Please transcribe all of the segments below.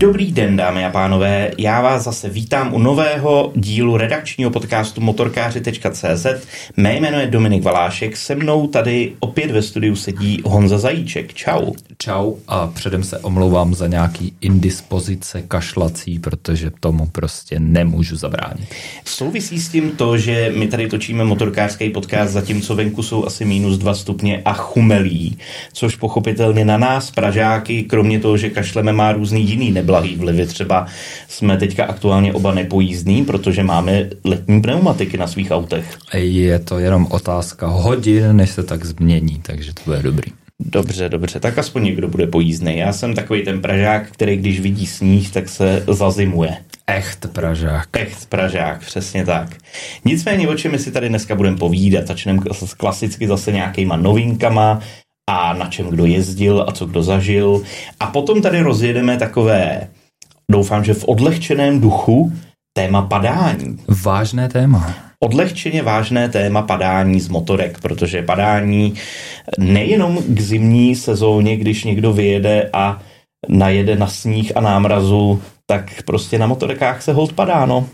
Dobrý den, dámy a pánové, já vás zase vítám u nového dílu redakčního podcastu motorkáři.cz. Mé jméno je Dominik Valášek, se mnou tady opět ve studiu sedí Honza Zajíček. Čau. Čau a předem se omlouvám za nějaký indispozice kašlací, protože tomu prostě nemůžu zabránit. Souvisí s tím to, že my tady točíme motorkářský podcast, zatímco venku jsou asi minus dva stupně a chumelí, což pochopitelně na nás, Pražáky, kromě toho, že kašleme, má různý jiný neblahý vlivy. Třeba jsme teďka aktuálně oba nepojízdní, protože máme letní pneumatiky na svých autech. Je to jenom otázka hodin, než se tak změní, takže to bude dobrý. Dobře, dobře, tak aspoň někdo bude pojízdný. Já jsem takový ten Pražák, který když vidí sníh, tak se zazimuje. Echt Pražák. Echt Pražák, přesně tak. Nicméně, o čem my si tady dneska budeme povídat, začneme klasicky zase nějakýma novinkama, a na čem kdo jezdil a co kdo zažil. A potom tady rozjedeme takové, doufám, že v odlehčeném duchu, téma padání. Vážné téma. Odlehčeně vážné téma padání z motorek, protože padání nejenom k zimní sezóně, když někdo vyjede a najede na sníh a námrazu, tak prostě na motorkách se hold padá, no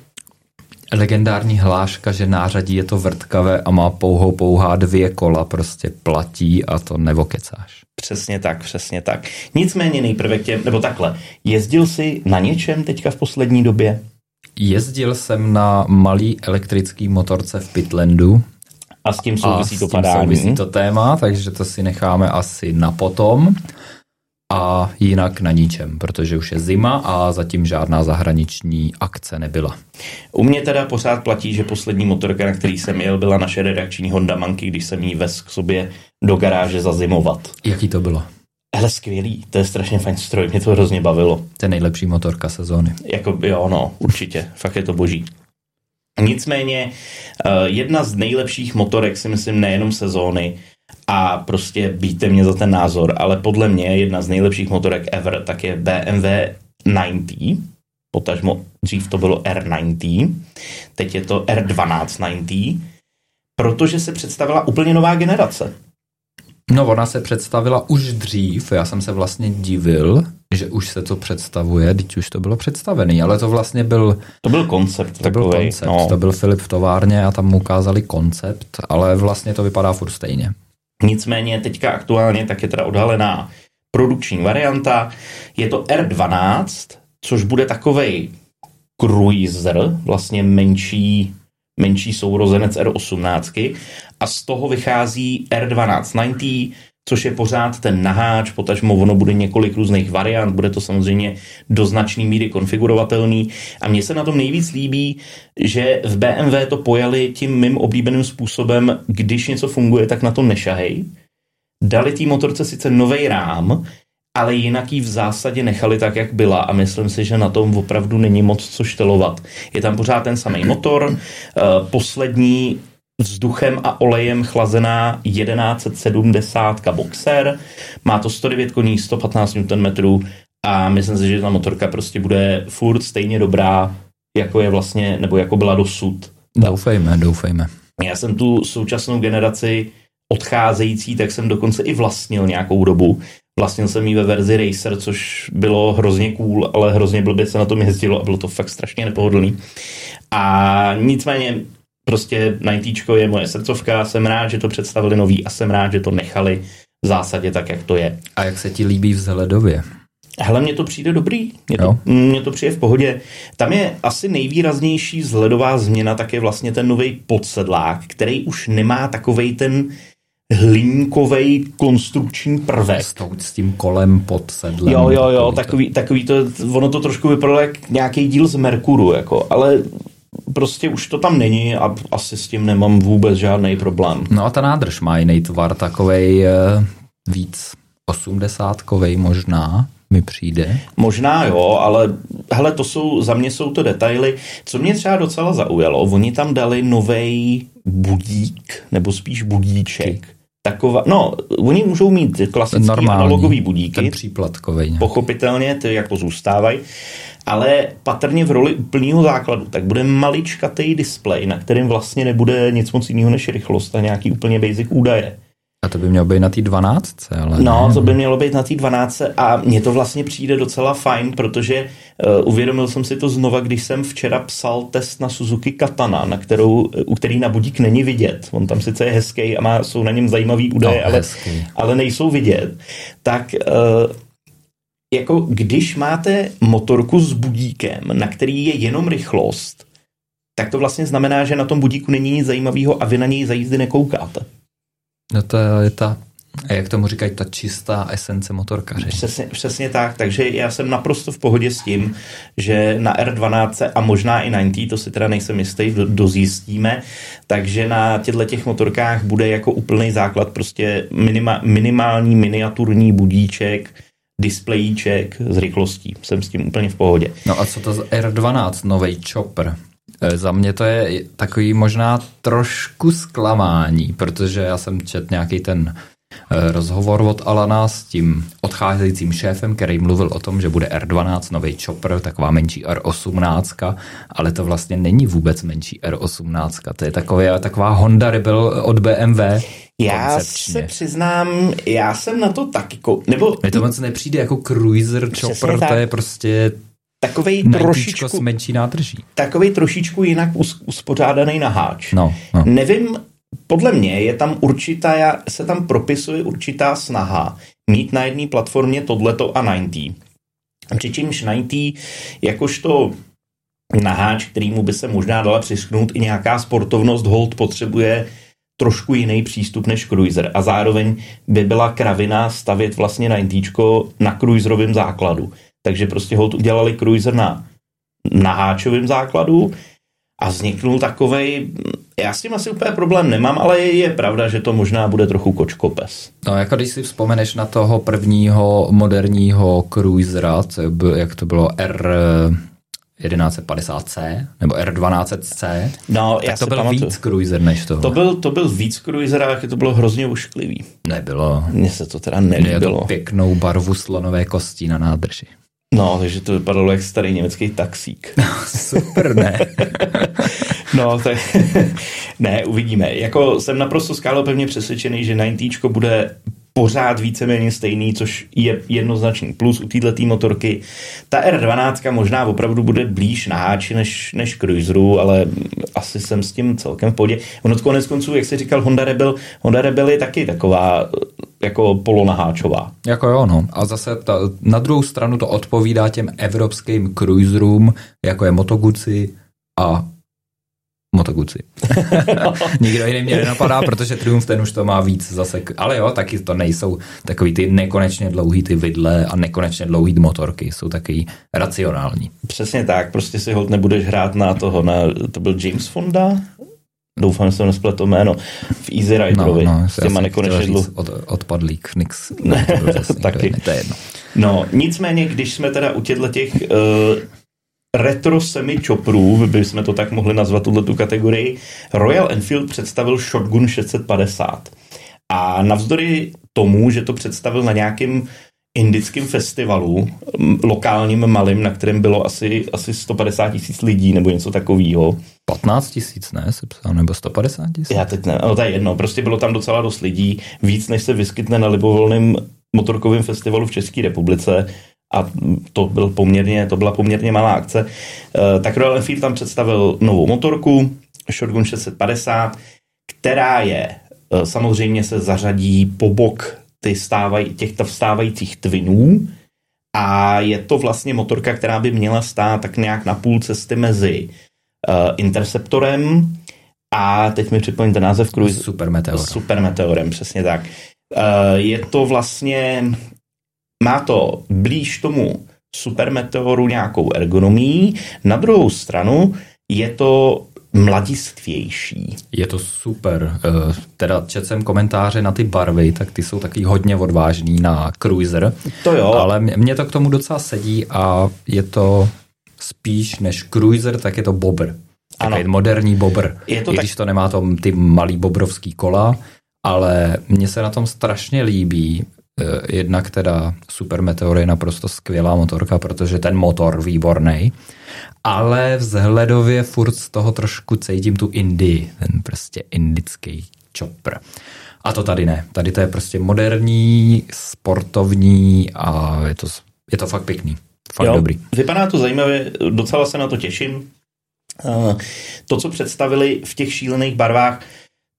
legendární hláška, že nářadí je to vrtkavé a má pouhou pouhá dvě kola, prostě platí a to nevokecáš. Přesně tak, přesně tak. Nicméně nejprve k těm, nebo takhle, jezdil jsi na něčem teďka v poslední době? Jezdil jsem na malý elektrický motorce v Pitlandu. A s tím souvisí to padání. souvisí to téma, takže to si necháme asi na potom a jinak na ničem, protože už je zima a zatím žádná zahraniční akce nebyla. U mě teda pořád platí, že poslední motorka, na který jsem jel, byla naše redakční Honda Monkey, když jsem jí vez k sobě do garáže zazimovat. Jaký to bylo? Hele, skvělý, to je strašně fajn stroj, mě to hrozně bavilo. To je nejlepší motorka sezóny. Jako, jo, no, určitě, fakt je to boží. Nicméně, eh, jedna z nejlepších motorek si myslím nejenom sezóny, a prostě bíte mě za ten názor, ale podle mě jedna z nejlepších motorek ever, tak je BMW 90, potažmo dřív to bylo R90, teď je to R1290, protože se představila úplně nová generace. No, ona se představila už dřív, já jsem se vlastně divil, že už se to představuje, teď už to bylo představený, ale to vlastně byl... To byl koncept To takovej, byl koncept, no. to byl Filip v továrně a tam mu ukázali koncept, ale vlastně to vypadá furt stejně. Nicméně teďka aktuálně tak je teda odhalená produkční varianta. Je to R12, což bude takovej cruiser, vlastně menší, menší sourozenec R18 a z toho vychází R1290, což je pořád ten naháč, potažmo ono bude několik různých variant, bude to samozřejmě do značné míry konfigurovatelný a mně se na tom nejvíc líbí, že v BMW to pojali tím mým oblíbeným způsobem, když něco funguje, tak na to nešahej. Dali té motorce sice nový rám, ale jinak ji v zásadě nechali tak, jak byla a myslím si, že na tom opravdu není moc co štelovat. Je tam pořád ten samý motor, eh, poslední vzduchem a olejem chlazená 1170 Boxer, má to 109 koní, 115 Nm a myslím si, že ta motorka prostě bude furt stejně dobrá, jako je vlastně, nebo jako byla dosud. Doufejme, doufejme. Já jsem tu současnou generaci odcházející, tak jsem dokonce i vlastnil nějakou dobu. Vlastnil jsem ji ve verzi Racer, což bylo hrozně cool, ale hrozně blbě se na tom jezdilo a bylo to fakt strašně nepohodlný. A nicméně prostě 90 je moje srdcovka, jsem rád, že to představili nový a jsem rád, že to nechali v zásadě tak, jak to je. A jak se ti líbí vzhledově? Hele, mně to přijde dobrý, mně to, mně to přijde v pohodě. Tam je asi nejvýraznější vzhledová změna, tak je vlastně ten nový podsedlák, který už nemá takovej ten hliníkový konstrukční prvek. S, s tím kolem pod sedlem. Jo, jo, jo, takový, takový to, ono to trošku vypadalo jak nějaký díl z Merkuru, jako, ale prostě už to tam není a asi s tím nemám vůbec žádný problém. No a ta nádrž má jiný tvar, takovej uh, víc osmdesátkovej možná mi přijde. Možná jo, ale hele, to jsou, za mě jsou to detaily. Co mě třeba docela zaujalo, oni tam dali nový budík, nebo spíš budíček. Taková, no, oni můžou mít klasický Normální, analogový budíky. Ten příplatkový. Pochopitelně, ty jako zůstávají ale patrně v roli úplného základu, tak bude maličkatý displej, na kterém vlastně nebude nic moc jiného než rychlost a nějaký úplně basic údaje. A to by mělo být na té 12, ale No, ne. to by mělo být na té 12 a mně to vlastně přijde docela fajn, protože uh, uvědomil jsem si to znova, když jsem včera psal test na Suzuki Katana, na kterou, u který na budík není vidět. On tam sice je hezký a má, jsou na něm zajímavý údaje, No, ale, hezký. ale nejsou vidět. Tak uh, jako když máte motorku s budíkem, na který je jenom rychlost, tak to vlastně znamená, že na tom budíku není nic zajímavého a vy na něj za jízdy nekoukáte. No to je ta, jak tomu říkají, ta čistá esence motorkaře. Přesně, přesně tak, takže já jsem naprosto v pohodě s tím, že na R12 a možná i 90, to si teda nejsem jistý, do- dozjistíme, takže na těchto těch motorkách bude jako úplný základ prostě minima, minimální miniaturní budíček, displejíček s rychlostí. Jsem s tím úplně v pohodě. No a co to za R12, nový chopper? E, Za mě to je takový možná trošku zklamání, protože já jsem čet nějaký ten e, rozhovor od Alana s tím odcházejícím šéfem, který mluvil o tom, že bude R12, nový chopper, taková menší R18, ale to vlastně není vůbec menší R18. To je taková, taková Honda Rebel od BMW. Já koncepčně. se přiznám, já jsem na to taky, kou- nebo Mně to moc nepřijde jako cruiser chopper, tak. to je prostě takovej trošičku menší nádrží. takovej trošičku jinak us, uspořádaný na háč. No, no. Nevím, podle mě je tam určitá, se tam propisuje určitá snaha mít na jedné platformě tohleto a 90. Přičemž 90 jakožto naháč, kterýmu by se možná dala přisknout i nějaká sportovnost, hold potřebuje trošku jiný přístup než cruiser a zároveň by byla kravina stavět vlastně 90 na cruiserovém základu. Takže prostě hold udělali cruiser na naháčovém základu a vzniknul takovej, já s tím asi úplně problém nemám, ale je, je pravda, že to možná bude trochu kočkopes. No, jako když si vzpomeneš na toho prvního moderního cruisera, co by, jak to bylo R 1150C nebo R1200C, No, já tak to si byl pamatuju. víc cruiser než toho. To byl, to byl víc cruiser, ale to bylo hrozně ušklivý. Nebylo. Mně se to teda nelíbilo. to pěknou barvu slonové kostí na nádrži. No, takže to vypadalo jak starý německý taxík. Super, ne? No, tak ne, uvidíme. Jako jsem naprosto skálopevně přesvědčený, že 90 bude pořád víceméně stejný, což je jednoznačný plus u této motorky. Ta R12 možná opravdu bude blíž na háči než, než cruiseru, ale asi jsem s tím celkem v pohodě. Ono konec konců, jak jsi říkal, Honda Rebel, Honda Rebel je taky taková jako polonaháčová. Jako jo, no. A zase ta, na druhou stranu to odpovídá těm evropským cruiserům, jako je Moto Guzzi a Moto Guzzi. Nikdo jiný mě nenapadá, protože Triumph ten už to má víc zase. Ale jo, taky to nejsou takový ty nekonečně dlouhý ty vidle a nekonečně dlouhý motorky. Jsou taky racionální. Přesně tak, prostě si hold nebudeš hrát na toho, na, to byl James Fonda? Doufám, že jsem nespletl to jméno. V Easy Riderovi. no, s těma nekonečně dlouho. od, odpadlík, nix. Ne, Taky. jiný, to je jedno. No, nicméně, když jsme teda u těchto těch uh, retro semi choprů, bychom to tak mohli nazvat tuhle tu kategorii, Royal Enfield představil Shotgun 650. A navzdory tomu, že to představil na nějakém indickém festivalu, lokálním malým, na kterém bylo asi, asi 150 tisíc lidí nebo něco takového. 15 tisíc, ne, se psal, nebo 150 tisíc? Já teď ne, ale to je jedno, prostě bylo tam docela dost lidí, víc než se vyskytne na libovolném motorkovém festivalu v České republice a to, byl poměrně, to byla poměrně malá akce. Eh, Tak Royal Enfield tam představil novou motorku, Shotgun 650, která je, eh, samozřejmě se zařadí po bok ty stávaj, těch vstávajících twinů a je to vlastně motorka, která by měla stát tak nějak na půl cesty mezi uh, Interceptorem a teď mi připomín ten název Cruise, Super Meteor. Super Meteorem, přesně tak. Uh, je to vlastně, má to blíž tomu Super Meteoru nějakou ergonomii, na druhou stranu je to mladistvější. Je to super. Eh, Teda četl jsem komentáře na ty barvy, tak ty jsou taky hodně odvážný na cruiser. To jo, Ale mě- mně to k tomu docela sedí a je to spíš než cruiser, tak je to bobr. Takový Ano. moderní bobr. Je to I tak- když to nemá tom ty malý bobrovský kola, ale mně se na tom strašně líbí, jednak teda Super Meteor je naprosto skvělá motorka, protože ten motor výborný, ale vzhledově furt z toho trošku cítím tu Indii, ten prostě indický chopper. A to tady ne. Tady to je prostě moderní, sportovní a je to, je to fakt pěkný. Fakt jo, dobrý. Vypadá to zajímavě, docela se na to těším. Eh, to, co představili v těch šílených barvách,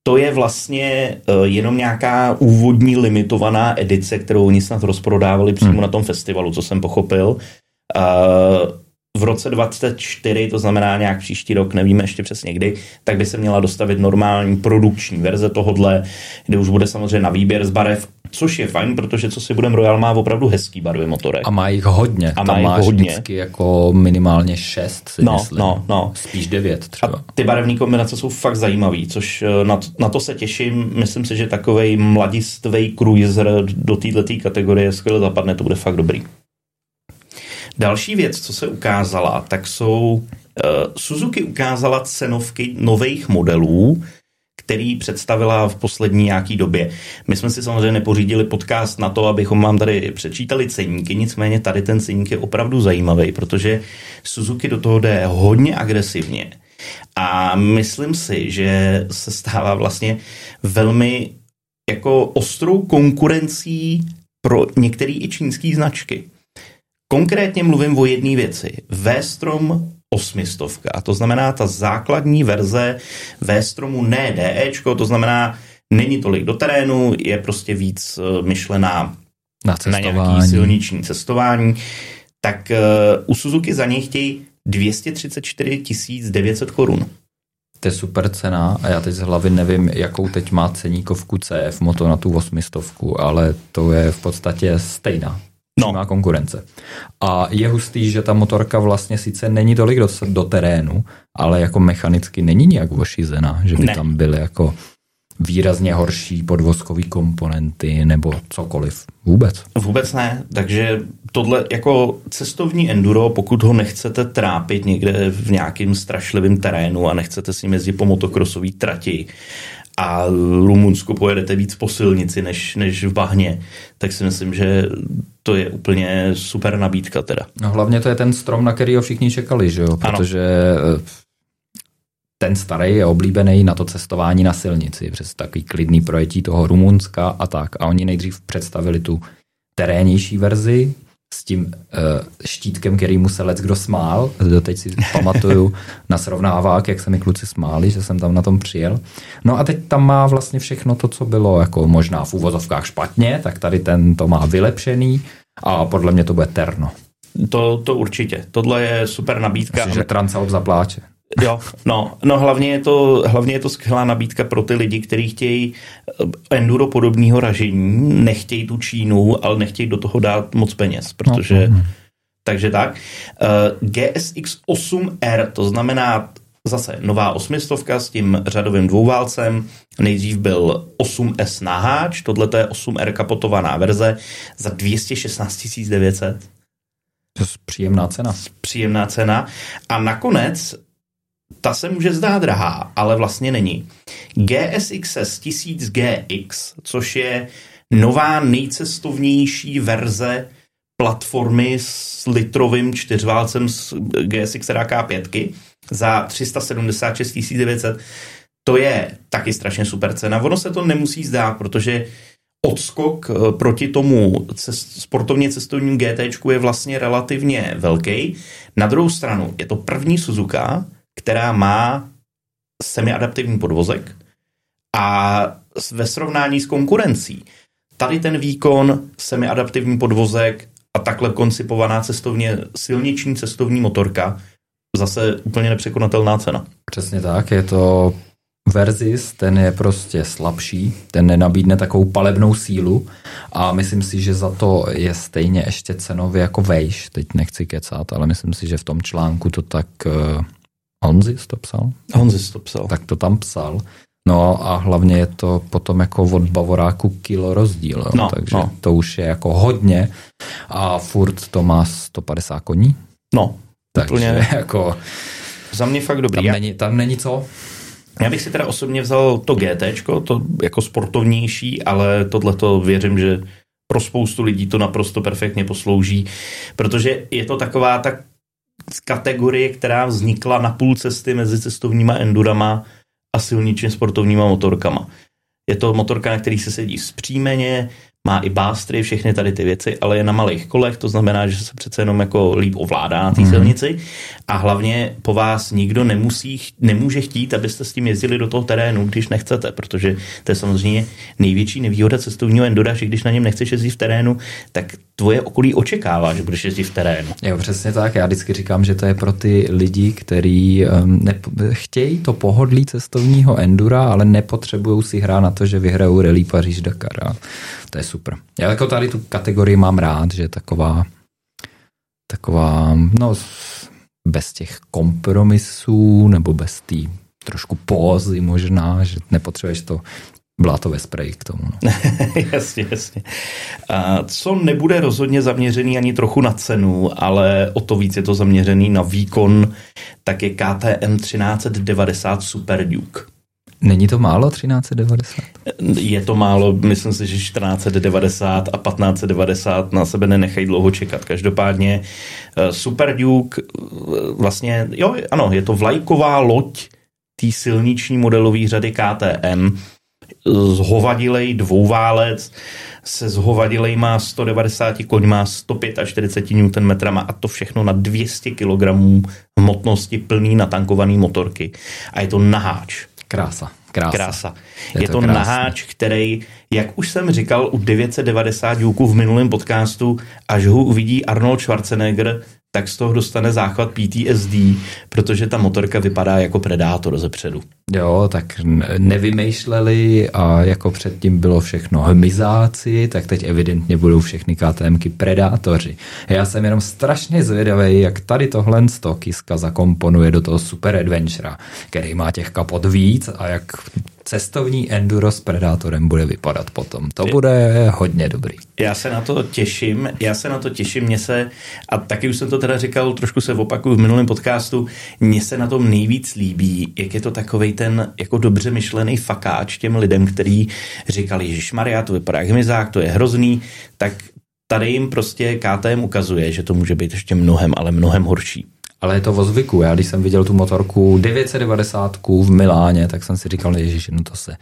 to je vlastně uh, jenom nějaká úvodní limitovaná edice, kterou oni snad rozprodávali přímo hmm. na tom festivalu, co jsem pochopil. Uh, v roce 2024, to znamená nějak příští rok, nevíme ještě přesně kdy, tak by se měla dostavit normální produkční verze tohodle, kde už bude samozřejmě na výběr z barev, což je fajn, protože co si budeme, Royal má opravdu hezký barvy motorek. A má jich hodně. A má Tam jich máš hodně. vždycky jako minimálně šest, si no, myslím. No, no. Spíš devět třeba. A ty barevné kombinace jsou fakt zajímavý, což eh, na to, na to se těším. Myslím si, že takovej mladistvej cruiser do této kategorie skvěle zapadne, to bude fakt dobrý. Další věc, co se ukázala, tak jsou uh, Suzuki ukázala cenovky nových modelů, který představila v poslední nějaký době. My jsme si samozřejmě nepořídili podcast na to, abychom vám tady přečítali ceníky, nicméně tady ten ceník je opravdu zajímavý, protože Suzuki do toho jde hodně agresivně. A myslím si, že se stává vlastně velmi jako ostrou konkurencí pro některé i čínské značky. Konkrétně mluvím o jedné věci. V-Strom 800, to znamená ta základní verze V-Stromu ne DE, to znamená není tolik do terénu, je prostě víc eh, myšlená na, na nějaký silniční cestování, tak uh, u Suzuki za něj chtějí 234 900 korun. To je super cena a já teď z hlavy nevím, jakou teď má ceníkovku CF Moto na tu 800, ale to je v podstatě stejná no. má konkurence. A je hustý, že ta motorka vlastně sice není tolik do, do terénu, ale jako mechanicky není nějak ošizená, že by ne. tam byly jako výrazně horší podvozkový komponenty nebo cokoliv. Vůbec. Vůbec ne. Takže tohle jako cestovní enduro, pokud ho nechcete trápit někde v nějakém strašlivém terénu a nechcete si jezdit po motokrosové trati, a Rumunsku pojedete víc po silnici než, než v bahně, tak si myslím, že to je úplně super nabídka teda. No hlavně to je ten strom, na který ho všichni čekali, že jo? Protože ano. Eh, ten starý je oblíbený na to cestování na silnici, přes takový klidný projetí toho Rumunska a tak. A oni nejdřív představili tu terénnější verzi, s tím uh, štítkem, který mu se let kdo smál. Teď si pamatuju na srovnávák, jak se mi kluci smáli, že jsem tam na tom přijel. No a teď tam má vlastně všechno to, co bylo jako možná v úvozovkách špatně, tak tady ten to má vylepšený a podle mě to bude terno. To, to určitě. Tohle je super nabídka. Myslím, že Transalp zapláče. Jo, no, no hlavně, je to, hlavně je to skvělá nabídka pro ty lidi, kteří chtějí eh, enduro podobného ražení, nechtějí tu Čínu, ale nechtějí do toho dát moc peněz, protože... No, takže tak. Uh, GSX 8R, to znamená zase nová osmistovka s tím řadovým dvouválcem. Nejdřív byl 8S naháč, tohle je 8R kapotovaná verze za 216 900. To je příjemná cena. Příjemná cena. A nakonec ta se může zdát drahá, ale vlastně není. GSXS 1000GX, což je nová nejcestovnější verze platformy s litrovým čtyřválcem z GSX K5 za 376 900. To je taky strašně super cena. Ono se to nemusí zdát, protože odskok eh, proti tomu cest, sportovně cestovnímu GT je vlastně relativně velký. Na druhou stranu je to první Suzuka, která má semiadaptivní podvozek a ve srovnání s konkurencí tady ten výkon, semiadaptivní podvozek a takhle koncipovaná cestovně silniční cestovní motorka zase úplně nepřekonatelná cena. Přesně tak, je to Verzis, ten je prostě slabší, ten nenabídne takovou palebnou sílu a myslím si, že za to je stejně ještě cenově jako vejš, teď nechci kecat, ale myslím si, že v tom článku to tak eh, Honzis to psal? Honzis to psal. Tak to tam psal. No a hlavně je to potom jako od Bavoráku kilo rozdíl, no, takže no. to už je jako hodně a furt to má 150 koní. No, takže úplně. jako... Za mě fakt dobrý. Tam není, tam není co. Já bych si teda osobně vzal to GT, to jako sportovnější, ale tohle to věřím, že pro spoustu lidí to naprosto perfektně poslouží, protože je to taková ta kategorie, která vznikla na půl cesty mezi cestovníma endurama a silničně sportovníma motorkama. Je to motorka, na který se sedí zpříjmeně, má i bástry, všechny tady ty věci, ale je na malých kolech, to znamená, že se přece jenom jako líp ovládá na té mm. silnici a hlavně po vás nikdo nemusí, nemůže chtít, abyste s tím jezdili do toho terénu, když nechcete, protože to je samozřejmě největší nevýhoda cestovního endura, že když na něm nechceš jezdit v terénu, tak tvoje okolí očekává, že budeš jezdit v terénu. Jo, přesně tak. Já vždycky říkám, že to je pro ty lidi, kteří um, chtějí to pohodlí cestovního endura, ale nepotřebují si hrát na to, že vyhrajou Rally Paříž Dakar. To je super. Já jako tady tu kategorii mám rád, že taková, taková, no, bez těch kompromisů, nebo bez té trošku pózy možná, že nepotřebuješ to blátové spray k tomu. No. jasně, jasně. A co nebude rozhodně zaměřený ani trochu na cenu, ale o to víc je to zaměřený na výkon, tak je KTM 1390 Super Duke. Není to málo 1390? Je to málo, myslím si, že 1490 a 1590 na sebe nenechají dlouho čekat. Každopádně eh, Super Duke eh, vlastně, jo, ano, je to vlajková loď té silniční modelové řady KTM, zhovadilej dvouválec se zhovadilejma 190 koňma, 145 Nm a to všechno na 200 kg hmotnosti plný natankovaný motorky. A je to naháč. Krása. Krása. Krása. Je, je to, to naháč, který, jak už jsem říkal u 990 důků v minulém podcastu, až ho uvidí Arnold Schwarzenegger, tak z toho dostane záchvat PTSD, protože ta motorka vypadá jako predátor ze předu. Jo, tak nevymýšleli a jako předtím bylo všechno hmyzáci, tak teď evidentně budou všechny KTMky predátoři. Já jsem jenom strašně zvědavý, jak tady tohle Kiska zakomponuje do toho Super Adventure, který má těch kapot víc a jak cestovní enduro s Predátorem bude vypadat potom. To bude hodně dobrý. Já se na to těším, já se na to těším, mě se, a taky už jsem to teda říkal, trošku se opakuju v minulém podcastu, mně se na tom nejvíc líbí, jak je to takovej ten jako dobře myšlený fakáč těm lidem, který říkali, že Maria, to vypadá jak hmyzák, to je hrozný, tak tady jim prostě KTM ukazuje, že to může být ještě mnohem, ale mnohem horší ale je to o zvyku. Já když jsem viděl tu motorku 990 v Miláně, tak jsem si říkal, ježiš, no to se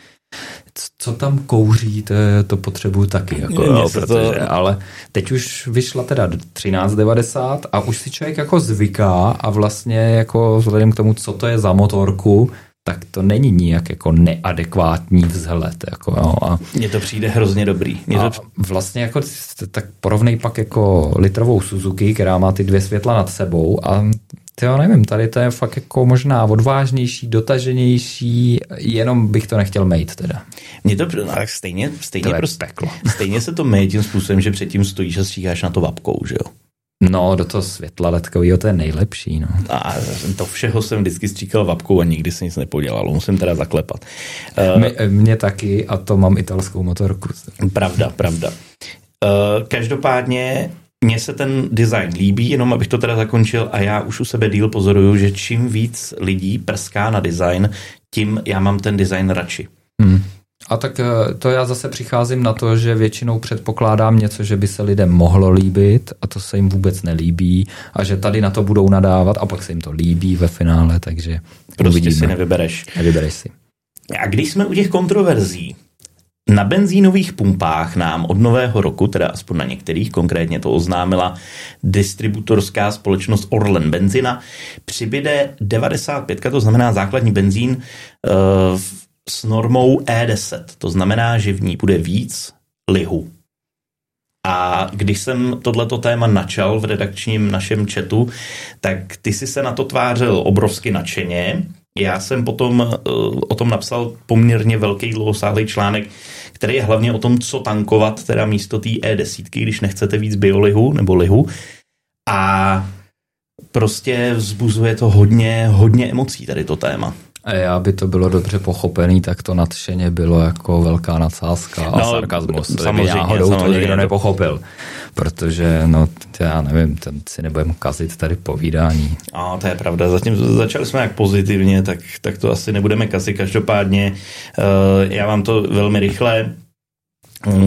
co tam kouří, to, to potřebuju taky. Jako, jo, protože, to... Ale teď už vyšla teda 1390 a už si člověk jako zvyká a vlastně jako vzhledem k tomu, co to je za motorku, tak to není nijak jako neadekvátní vzhled. Jako, jo, a, Mně to přijde hrozně dobrý. Mně a to... Vlastně jako, tak porovnej pak jako litrovou Suzuki, která má ty dvě světla nad sebou a já nevím, tady to je fakt jako možná odvážnější, dotaženější, jenom bych to nechtěl mít teda. Mně to, ale stejně, stejně, to prostě, peklo. stejně se to mejí tím způsobem, že předtím stojíš a stříháš na to vapkou, že jo? No, do toho světla letkového to je nejlepší. No. A to všeho jsem vždycky stříkal vapkou a nikdy se nic nepodělalo. Musím teda zaklepat. Mě, mě taky a to mám italskou motorku. Pravda, pravda. Uh, každopádně mně se ten design líbí, jenom abych to teda zakončil a já už u sebe díl pozoruju, že čím víc lidí prská na design, tím já mám ten design radši. Hmm. A tak eh, to já zase přicházím na to, že většinou předpokládám něco, že by se lidem mohlo líbit a to se jim vůbec nelíbí a že tady na to budou nadávat a pak se jim to líbí ve finále, takže Prostě uvidíme. si nevybereš. Nevybereš si. A když jsme u těch kontroverzí, na benzínových pumpách nám od nového roku, teda aspoň na některých, konkrétně to oznámila distributorská společnost Orlen Benzina, přibyde 95, to znamená základní benzín uh, s normou E10. To znamená, že v ní bude víc lihu. A když jsem tohleto téma načal v redakčním našem chatu, tak ty si se na to tvářil obrovsky nadšeně. Já jsem potom uh, o tom napsal poměrně velký dlouhosáhlý článek, který je hlavně o tom, co tankovat teda místo té E10, když nechcete víc biolihu nebo lihu. A prostě vzbuzuje to hodně, hodně emocí tady to téma. A aby to bylo dobře pochopený, tak to nadšeně bylo jako velká nadsázka a no, sarkazmus. Samozřejmě, náhodou samozřejmě, to nikdo nepochopil. Protože, no, já nevím, ten si nebudeme kazit tady povídání. A to je pravda. Zatím začali jsme jak pozitivně, tak, tak to asi nebudeme kazit. Každopádně, uh, já vám to velmi rychle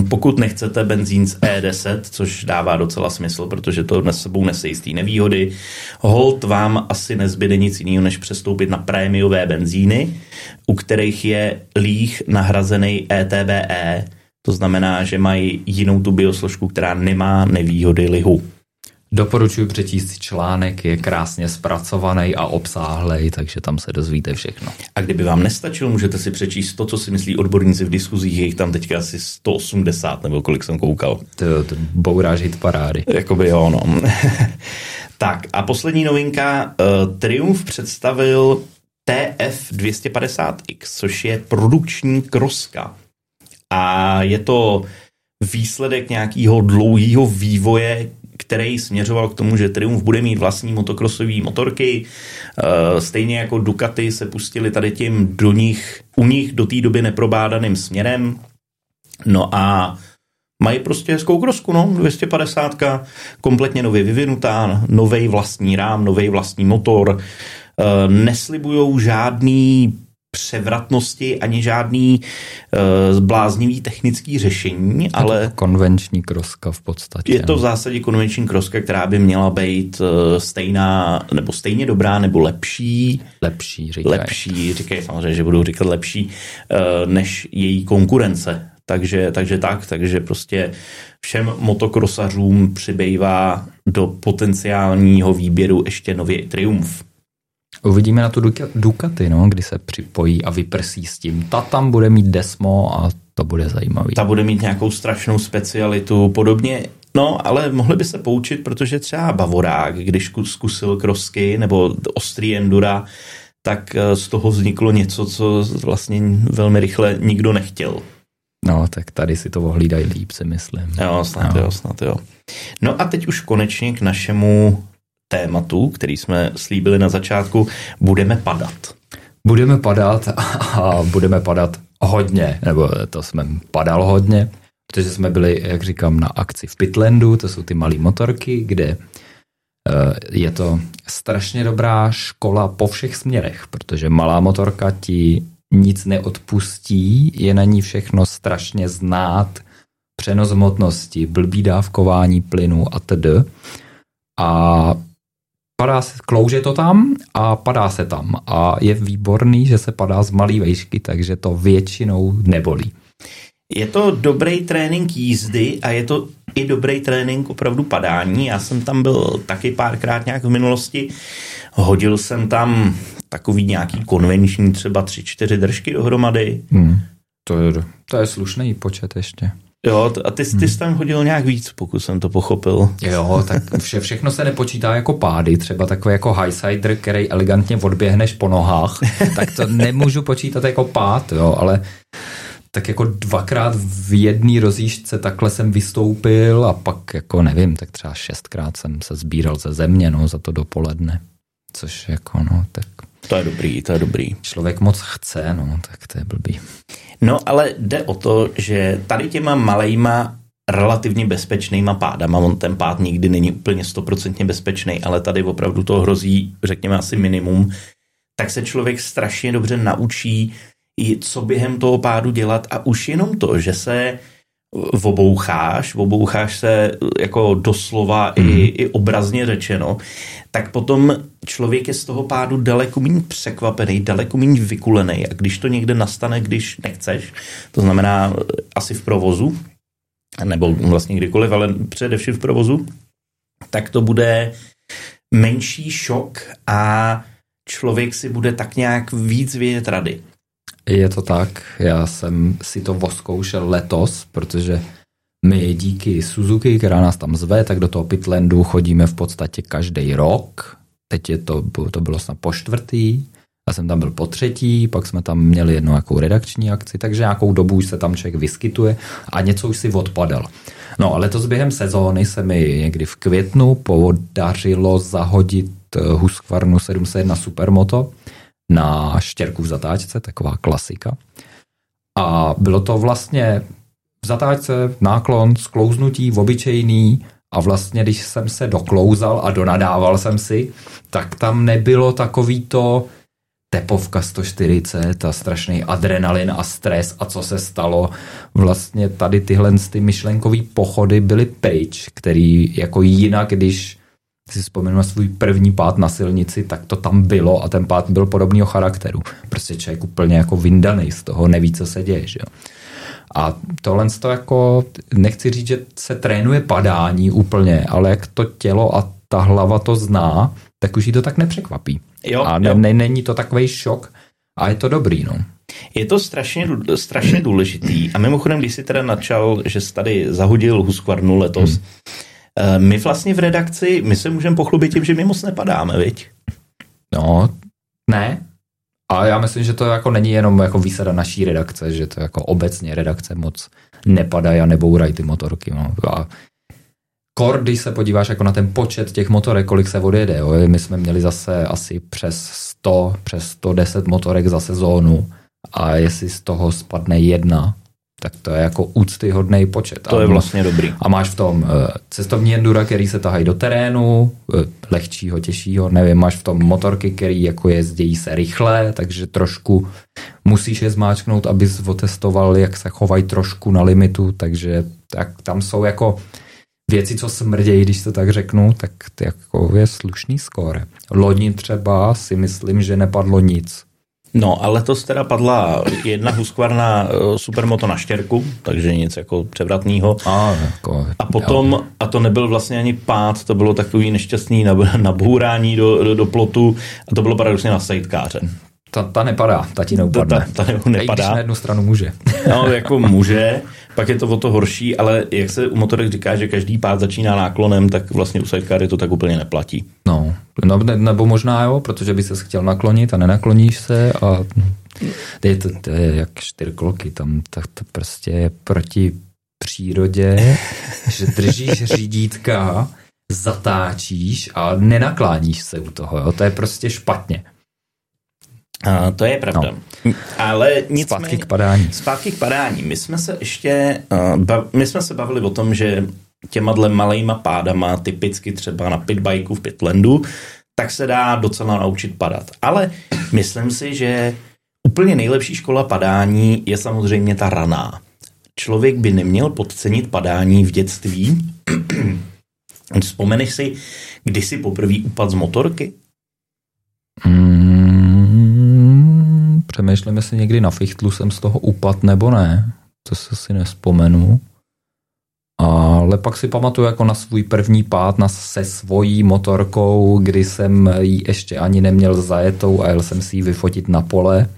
pokud nechcete benzín z E10, což dává docela smysl, protože to dnes sebou nese jistý nevýhody, hold vám asi nezbyde nic jiného, než přestoupit na prémiové benzíny, u kterých je líh nahrazený ETBE, to znamená, že mají jinou tu biosložku, která nemá nevýhody lihu. Doporučuji přečíst článek, je krásně zpracovaný a obsáhlej, takže tam se dozvíte všechno. A kdyby vám nestačilo, můžete si přečíst to, co si myslí odborníci v diskuzích, je jich tam teďka asi 180, nebo kolik jsem koukal. To, to bouráš hit parády. Jakoby jo, no. tak a poslední novinka, uh, Triumph představil TF250X, což je produkční kroska. A je to výsledek nějakého dlouhého vývoje, který směřoval k tomu, že Triumph bude mít vlastní motokrosové motorky. Eh, stejně jako Ducati se pustili tady tím do nich, u nich do té doby neprobádaným směrem. No a mají prostě hezkou krosku, no, 250, kompletně nově vyvinutá, nový vlastní rám, nový vlastní motor, eh, neslibujou žádný převratnosti ani žádný uh, zbláznivý technický řešení, ale... konvenční kroska v podstatě. Je to v no. zásadě konvenční kroska, která by měla být uh, stejná, nebo stejně dobrá, nebo lepší. Lepší, říkají. Lepší, říkají samozřejmě, že budou říkat lepší, uh, než její konkurence. Takže, takže tak, takže prostě všem motokrosařům přibývá do potenciálního výběru ještě nově Triumph. Uvidíme na tu Ducati, no, kdy se připojí a vyprsí s tím. Ta tam bude mít Desmo a to bude zajímavý. Ta bude mít nějakou strašnou specialitu, podobně No, ale mohli by se poučit, protože třeba Bavorák, když zkusil krosky nebo ostrý endura, tak eh, z toho vzniklo něco, co vlastně velmi rychle nikdo nechtěl. No, tak tady si to ohlídají líp, si myslím. Jo, snad no. jo, snad jo. No a teď už konečně k našemu tématu, který jsme slíbili na začátku, budeme padat. Budeme padat a budeme padat hodně, nebo to jsme padal hodně, protože jsme byli, jak říkám, na akci v Pitlandu, to jsou ty malé motorky, kde eh, je to strašně dobrá škola po všech směrech, protože malá motorka ti nic neodpustí, je na ní všechno strašně znát, přenos hmotnosti, blbý dávkování plynu a td. A padá se, klouže to tam a padá se tam. A je výborný, že se padá z malý vejšky, takže to většinou nebolí. Je to dobrý trénink jízdy a je to i dobrý trénink opravdu padání. Já jsem tam byl taky párkrát nějak v minulosti. Hodil jsem tam takový nějaký konvenční třeba tři, čtyři držky dohromady. Hmm. To, je, to je slušný počet ještě. Jo, a ty, ty jsi tam hodil nějak víc, pokud jsem to pochopil. Jo, tak vše, všechno se nepočítá jako pády, třeba takový jako highsider, který elegantně odběhneš po nohách, tak to nemůžu počítat jako pád, jo, ale tak jako dvakrát v jedné rozjížďce takhle jsem vystoupil a pak jako nevím, tak třeba šestkrát jsem se sbíral ze země, no, za to dopoledne. Což jako, no, tak... To je dobrý, to je dobrý. Člověk moc chce, no, tak to je blbý. No ale jde o to, že tady těma malejma relativně bezpečnýma pádama, on ten pád nikdy není úplně stoprocentně bezpečný, ale tady opravdu to hrozí, řekněme asi minimum, tak se člověk strašně dobře naučí, co během toho pádu dělat. A už jenom to, že se voboucháš, voboucháš se jako doslova mm. i, mhm. i obrazně řečeno, tak potom člověk je z toho pádu daleko méně překvapený, daleko méně vykulený a když to někde nastane, když nechceš, to znamená eh, asi v provozu, nebo vlastně kdykoliv, ale především v provozu, tak to bude menší šok a člověk si bude tak nějak víc vědět rady. Je to tak, já jsem si to voskoušel letos, protože my díky Suzuki, která nás tam zve, tak do toho Pitlandu chodíme v podstatě každý rok. Teď je to, to bylo snad po čtvrtý, já jsem tam byl po třetí, pak jsme tam měli jednu jakou redakční akci, takže nějakou dobu už se tam člověk vyskytuje a něco už si odpadal. No ale letos během sezóny se mi někdy v květnu podařilo zahodit eh, Husqvarnu 701 Supermoto, na štěrku v zatáčce, taková klasika. A bylo to vlastně v zatáčce náklon, sklouznutí, obyčejný a vlastně, když jsem se doklouzal a donadával jsem si, tak tam nebylo takový to, tepovka 140 a strašný adrenalin a stres a co se stalo. Vlastně tady tyhle ty myšlenkové pochody byly pryč, který jako jinak, když si vzpomenu na svůj první pád na silnici, tak to tam bylo a ten pád byl podobného charakteru. Prostě člověk úplně jako vyndaný z toho, neví, co se děje. Že? A tohle to jako, nechci říct, že se trénuje padání úplně, ale jak to tělo a ta hlava to zná, tak už jí to tak nepřekvapí. Jo, a ne, jo. ne, není to takový šok a je to dobrý, no. Je to strašně, strašně důležitý. A mimochodem, když si teda načal, že jsi tady zahodil Husqvarnu letos, hmm. My vlastně v redakci, my se můžeme pochlubit tím, že my moc nepadáme, viď? No, ne. A já myslím, že to jako není jenom jako výsada naší redakce, že to jako obecně redakce moc nepadají a nebourají ty motorky. No. A kor, když se podíváš jako na ten počet těch motorek, kolik se odjede, jo. my jsme měli zase asi přes 100, přes 110 motorek za sezónu a jestli z toho spadne jedna, tak to je jako úctyhodný počet. To je vlastně dobrý. A máš v tom uh, cestovní endura, který se tahají do terénu, uh, lehčího, těžšího, nevím, máš v tom motorky, který jako jezdějí se rychle, takže trošku musíš je zmáčknout, abys otestoval, jak se chovají trošku na limitu, takže tak tam jsou jako věci, co smrdějí, když to tak řeknu, tak to jako je slušný skóre. Loni třeba si myslím, že nepadlo nic. No, ale letos teda padla jedna Husqvarna Supermoto na štěrku, takže nic jako převratného. A, jako, a potom, jo. a to nebyl vlastně ani pád, to bylo takový nešťastný nabourání do, do, do plotu a to bylo paradoxně na sejtkáře. Ta, ta nepadá, ta ti neupadne. Ta, ta, ta nepadá. I když na jednu stranu může. No, jako může, pak je to o to horší, ale jak se u motorek říká, že každý pád začíná náklonem, tak vlastně u sidecary to tak úplně neplatí. No, no ne, nebo možná jo, protože by se chtěl naklonit a nenakloníš se a je to, to je jak čtyřkloky, tam tak to prostě je proti přírodě, že držíš řídítka, zatáčíš a nenakláníš se u toho, jo? to je prostě špatně. A to je pravda. No. Ale nicméně... Zpátky k padání. Zpátky k padání. My jsme se ještě, uh, bav, my jsme se bavili o tom, že těma dle malejma pádama, typicky třeba na pitbajku v pitlandu, tak se dá docela naučit padat. Ale myslím si, že úplně nejlepší škola padání je samozřejmě ta raná. Člověk by neměl podcenit padání v dětství. Vzpomeneš si, kdy jsi poprvé upad z motorky? Mm, přemýšlím, jestli někdy na fichtlu jsem z toho upad nebo ne. To se si nespomenu. Ale pak si pamatuju jako na svůj první pád na, se svojí motorkou, kdy jsem ji ještě ani neměl zajetou a jel jsem si ji vyfotit na pole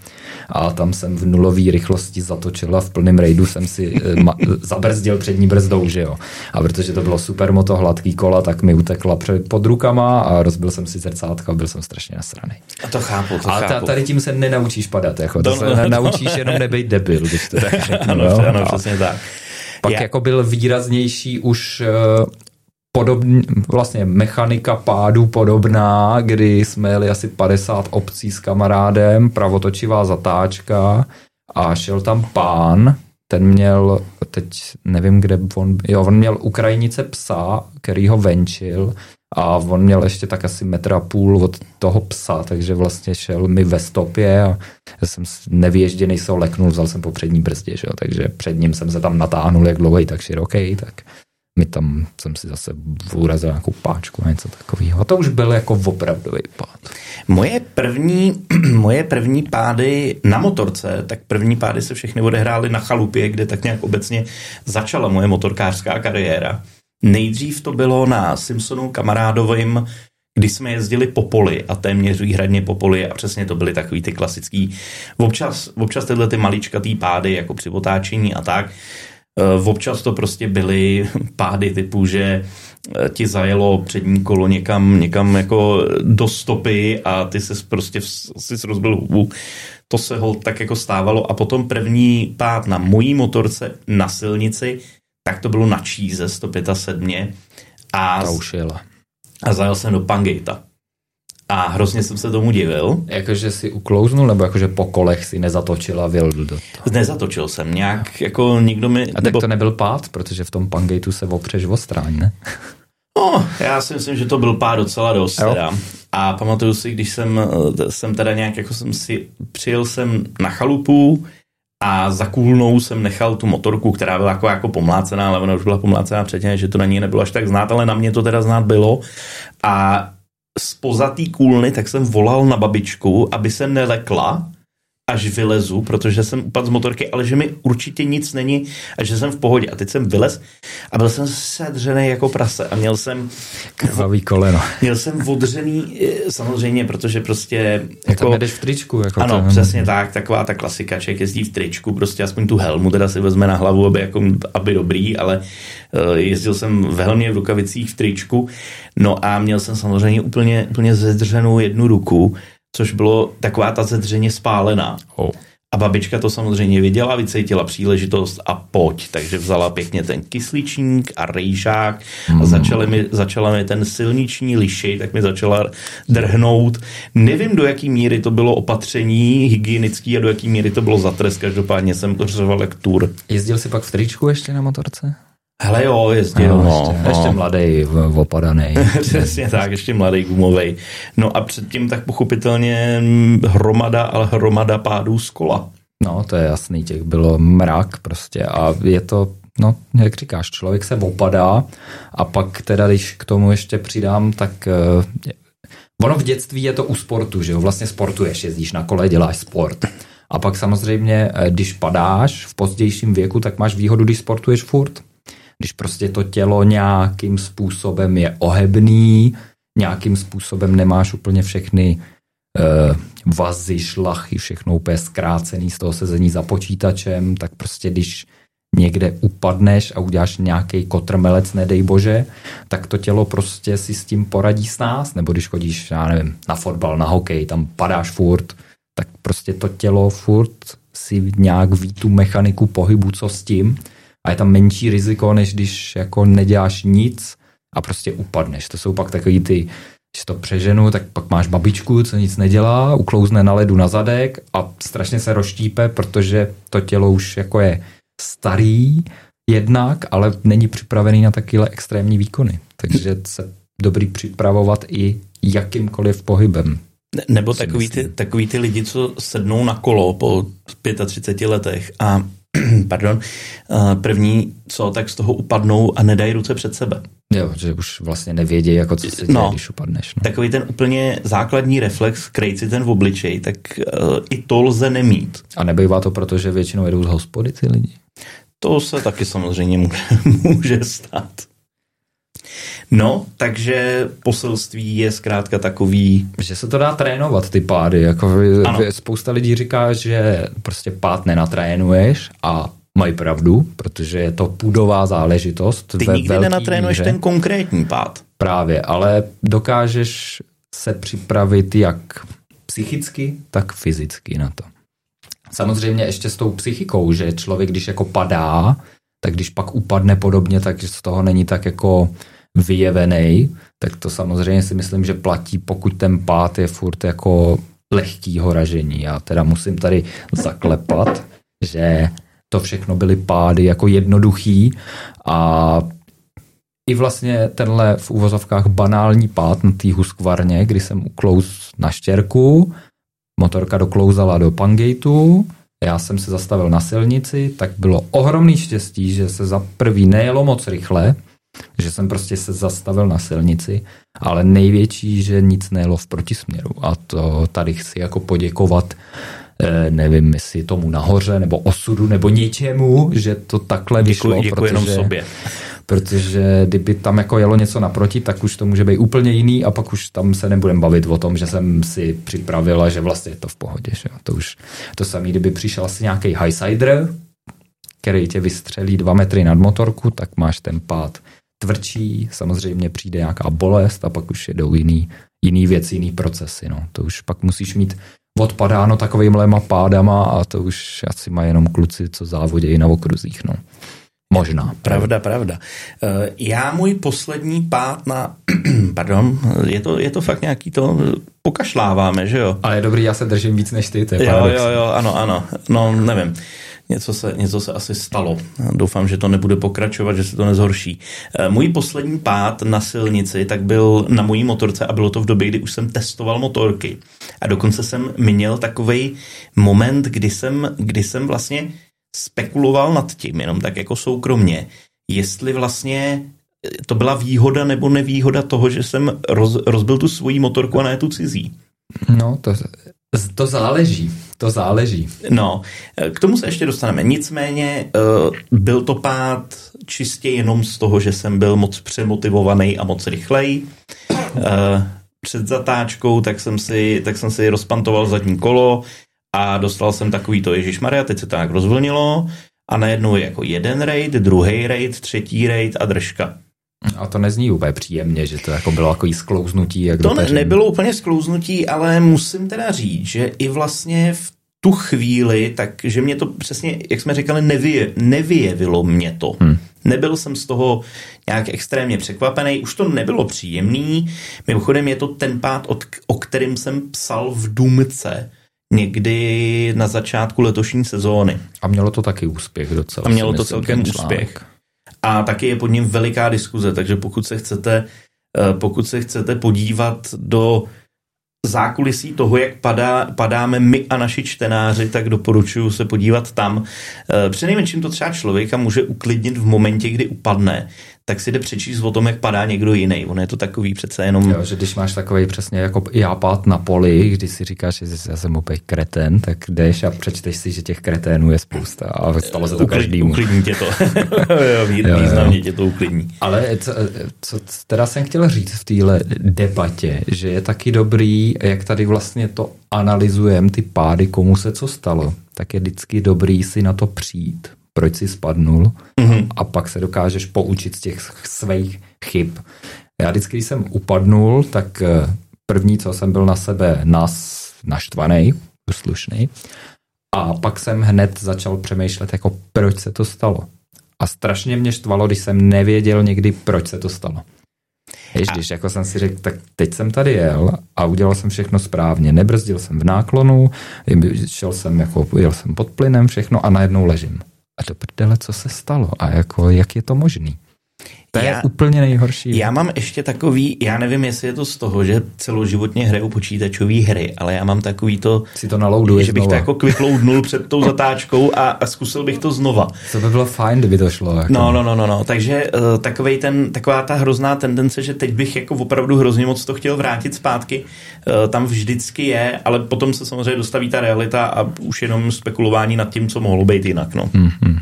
a tam jsem v nulové rychlosti zatočil a v plném rejdu jsem si ma, zabrzdil přední brzdou, že jo. A protože to bylo super moto, hladký kola, tak mi utekla před, pod rukama a rozbil jsem si zrcátka a byl jsem strašně nasraný. A to chápu, to a chápu. A tady tím se nenaučíš padat, jako, to, to se no, no, naučíš jenom nebejt debil, když to tak řeknu. ano, jo? ano, přesně tak. Pak Já. jako byl výraznější už uh, podobný, vlastně mechanika pádu podobná, kdy jsme jeli asi 50 obcí s kamarádem, pravotočivá zatáčka a šel tam pán, ten měl, teď nevím, kde on, jo, on měl Ukrajinice psa, který ho venčil a on měl ještě tak asi metra půl od toho psa, takže vlastně šel mi ve stopě a já jsem nevěžděný se leknul, vzal jsem po přední brzdě, že jo, takže před ním jsem se tam natáhnul, jak dlouhý, tak široký, tak mi tam jsem si zase urazil nějakou páčku něco takového. A to už byl jako opravdový pád. Moje první, moje první pády na motorce, tak první pády se všechny odehrály na chalupě, kde tak nějak obecně začala moje motorkářská kariéra. Nejdřív to bylo na Simpsonu kamarádovým, kdy jsme jezdili po poli a téměř výhradně po poli a přesně to byly takový ty klasický, občas, občas tyhle ty maličkatý pády jako při otáčení a tak, Občas to prostě byly pády typu, že ti zajelo přední kolo někam, někam jako do stopy a ty se prostě si rozbil hubu. To se ho tak jako stávalo a potom první pád na mojí motorce na silnici, tak to bylo na číze 175 a, a zajel jsem do Pangejta. A hrozně jsem se tomu divil. Jakože si uklouznul, nebo jakože po kolech si nezatočil a vyl do toho? Nezatočil jsem nějak, jako nikdo mi... A tak nebo... to nebyl pád, protože v tom Pangejtu se opřeš o stráň, ne? No, já si myslím, že to byl pár docela dost Jo. teda. A pamatuju si, když jsem, eh, jsem teda nějak, jako jsem si, přijel jsem na chalupu a za kůlnou jsem nechal tu motorku, která byla jako, jako pomlácená, ale ona už byla pomlácená předtím, že to na ní nebylo až tak znát, ale na mě to teda znát bylo. A spoza té kůlny tak jsem volal na babičku, aby se nelekla, až vylezu, protože jsem upadl z motorky, ale že mi určitě nic není a že jsem v pohodě. A teď jsem vylez a byl jsem sedřený jako prase a měl jsem Krvavý koleno. Měl jsem odřený, eh, samozřejmě, protože prostě... Jako, tam jedeš v tričku. Jako ano, to, přesně tak, taková ta klasika, člověk jezdí v tričku, prostě aspoň tu helmu teda si vezme na hlavu, aby, jako, aby dobrý, ale uh, jezdil jsem v helmě, v rukavicích, v tričku, no a měl jsem samozřejmě úplně, úplně zedřenou jednu ruku, což bylo taková ta zedřeně spálená. Oh. A babička to samozřejmě viděla, vycítila příležitost a pojď. Takže vzala pěkně ten kysličník a rejžák a začala mi, začala mi ten silniční liši, tak mi začala drhnout. Nevím, do jaký míry to bylo opatření hygienický a do jaký míry to bylo za trest. Každopádně jsem řval jak tur. Jezdil jsi pak v tričku ještě na motorce? Hele jo, jezdil, no, ještě, no. ještě mladý, opadaný. Přesně tak, ještě mladý gumovej. No a předtím tak pochopitelně hromada, ale hromada pádů z kola. No, to je jasný, těch bylo mrak prostě a je to, no, jak říkáš, člověk se opadá a pak teda, když k tomu ještě přidám, tak eh, ono v dětství je to u sportu, že jo, vlastně sportuješ, jezdíš na kole, děláš sport. A pak samozřejmě, eh, když padáš v pozdějším věku, tak máš výhodu, když sportuješ furt. Když prostě to tělo nějakým způsobem je ohebný, nějakým způsobem nemáš úplně všechny eh, vazy, šlachy, všechno úplně zkrácený z toho sezení za počítačem, tak prostě když někde upadneš a uděláš nějaký kotrmelec, nedej bože, tak to tělo prostě si s tím poradí s nás, nebo když chodíš, já nevím, na fotbal, na hokej, tam padáš furt, tak prostě to tělo furt si nějak ví tu mechaniku pohybu, co s tím a je tam menší riziko, než když jako neděláš nic a prostě upadneš. To jsou pak takový ty, když to přeženu, tak pak máš babičku, co nic nedělá, uklouzne na ledu na zadek a strašně se rozštípe, protože to tělo už jako je starý jednak, ale není připravený na takovéhle extrémní výkony. Takže se dobrý připravovat i jakýmkoliv pohybem. Ne- Nebo takový ty, takový ty lidi, co sednou na kolo po 35 letech a pardon, eh, první, co, tak z toho upadnou a nedají ruce před sebe. Jo, že už vlastně nevědějí, jako co se děje, No. když upadneš. No. Takový ten úplně základní reflex, krejt si ten v obličej, tak uh, i to lze nemít. A nebývá to proto, že většinou jedou z hospody ty lidi? To se taky samozřejmě může, může stát. No, takže poselství je zkrátka takový, Že se to dá trénovat, ty pády. Jako Ano. spousta lidí říká, že prostě pád nenatrénuješ a mají pravdu, protože je to půdová záležitost. ty ve nikdy nenatrénuješ míře. ten konkrétní pád. Právě, ale dokážeš se připravit jak psychicky, tak fyzicky na to. Samozřejmě ještě s tou psychikou, že člověk, když jako padá, tak když pak upadne podobně, tak z toho není tak jako vyjevený, tak to samozřejmě si myslím, že platí, pokud ten pád je furt jako lehkýho ražení. Já teda musím tady zaklepat, že to všechno byly pády jako jednoduchý a i vlastně tenhle v úvozovkách banální pád na té huskvarně, kdy jsem uklouz na štěrku, motorka doklouzala do pangateu, já jsem se zastavil na silnici, tak bylo ohromný štěstí, že se za prvý nejelo moc rychle, že jsem prostě se zastavil na silnici, ale největší, že nic nejelo v protisměru. A to tady chci jako poděkovat, eh, nevím, jestli tomu nahoře, nebo osudu, nebo něčemu, že to takhle vyšlo. Děkuji, děkuji jenom protože- sobě. protože kdyby tam jako jelo něco naproti, tak už to může být úplně jiný a pak už tam se nebudem bavit o tom, že jsem si připravil a že vlastně je to v pohodě. Že? To už to samé, kdyby přišel asi nějaký highsider, který tě vystřelí dva metry nad motorku, tak máš ten pád tvrdší, samozřejmě přijde nějaká bolest a pak už jedou jiný, jiný věc, jiný procesy. No. To už pak musíš mít odpadáno takovýmhle pádama a to už asi mají jenom kluci, co závodějí na okruzích. No. Možná. Pravda, pravda. Eh, Já můj poslední pád na, pardon, je to, je to fakt nějaký to, pokašláváme, že jo? Ale je dobrý, já se držím víc než ty, to je Jo, paradox. jo, jo, ano, ano, no nevím. Něco se, něco se asi stalo. Doufám, že to nebude pokračovat, že se to nezhorší. Eh, můj poslední pád na silnici tak byl na mojí motorce a bylo to v době, kdy už jsem testoval motorky. A dokonce jsem měl takový moment, kdy jsem, kdy jsem vlastně spekuloval nad tím, jenom tak jako soukromně, jestli vlastně to byla výhoda nebo nevýhoda toho, že jsem roz, rozbil tu svoji motorku a ne tu cizí. No, to, to záleží. To záleží. No, k tomu se ještě dostaneme. Nicméně eh, byl to pád čistě jenom z toho, že jsem byl moc přemotivovaný a moc rychlej. Eh, před zatáčkou tak jsem si, tak jsem si rozpantoval zadní kolo a dostal jsem takový to, Ježíš Maria, teď se to tak rozvlnilo a najednou je jako jeden raid, druhý raid, třetí raid a držka. A to nezní úplně příjemně, že to jako bylo jako sklouznutí. Jak to ne, nebylo úplně sklouznutí, ale musím teda říct, že i vlastně v tu chvíli, takže mě to přesně, jak jsme říkali, nevě, nevyjevilo mě to. Hmm. Nebyl jsem z toho nějak extrémně překvapený, už to nebylo příjemný. Mimochodem je to ten pád, od, o kterým jsem psal v Důmce, někdy na začátku letošní sezóny. A mělo to taky úspěch docela. A mělo to celkem úspěch. A taky je pod ním veliká diskuze, takže pokud se chcete, eh, pokud se chcete podívat do zákulisí toho, jak padá, padáme my a naši čtenáři, tak doporučuji se podívat tam. Eh, přinejmenším to třeba člověka může uklidnit v momentě, kdy upadne, tak si jde přečíst o tom, jak padá někdo jiný. On je to takový přece jenom... Jo, že když máš takový přesně jako jápát na poli, když si říkáš, že já jsem opět kreten, tak jdeš a přečteš si, že těch kreténů je spousta a stalo se to Uklid, každému. Uklidní tě to. jo, významně jo. tě to uklidní. Ale co, co teda jsem chtěl říct v téhle debatě, že je taky dobrý, jak tady vlastně to analyzujeme, ty pády, komu se co stalo, tak je vždycky dobrý si na to přijít proč si spadnul mm-hmm. a pak se dokážeš poučit z těch svých chyb. Já vždycky, když jsem upadnul, tak eh, první, co jsem byl na sebe nas, naštvaný, slušný, a pak jsem hned začal přemýšlet, jako proč se to stalo. A strašně mě štvalo, když jsem nevěděl někdy, proč se to stalo. Víš, když jako jsem si řekl, tak teď jsem tady jel a udělal jsem všechno správně. Nebrzdil jsem v náklonu, šel jsem jako, jel jsem pod plynem, všechno a najednou ležím a do prdele, co se stalo a jako, jak je to možný. To já, je úplně nejhorší. Já mám ještě takový, já nevím, jestli je to z toho, že celoživotně hraju počítačové hry, ale já mám takový to, si to nalouduješ že bych znova. to jako quickloadnul před tou zatáčkou a, a zkusil bych to znova. To by bylo fajn, kdyby to šlo. Jako. No, no, no, no, no, takže uh, takovej ten, taková ta hrozná tendence, že teď bych jako opravdu hrozně moc to chtěl vrátit zpátky, uh, tam vždycky je, ale potom se samozřejmě dostaví ta realita a už jenom spekulování nad tím, co mohlo být jinak, no. Mm-hmm.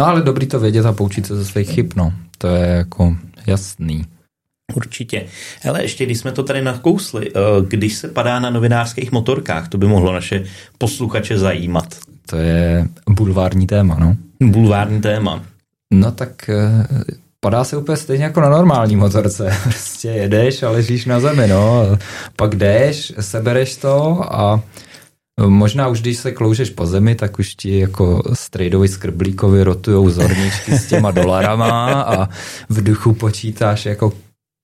No ale dobrý to vědět a poučit se ze svých chyb, no. To je jako jasný. Určitě. Ale ještě když jsme to tady nakousli, eh, když se padá na novinářských motorkách, to by mohlo naše posluchače zajímat. To je bulvární téma, no. Bulvární téma. No tak eh, padá se úplně stejně jako na normální motorce. Prostě jedeš a ležíš na zemi, no. Pak jdeš, sebereš to a Možná už když se kloužeš po zemi, tak už ti jako strejdovi skrblíkovi rotujou zorničky s těma dolarama a v duchu počítáš jako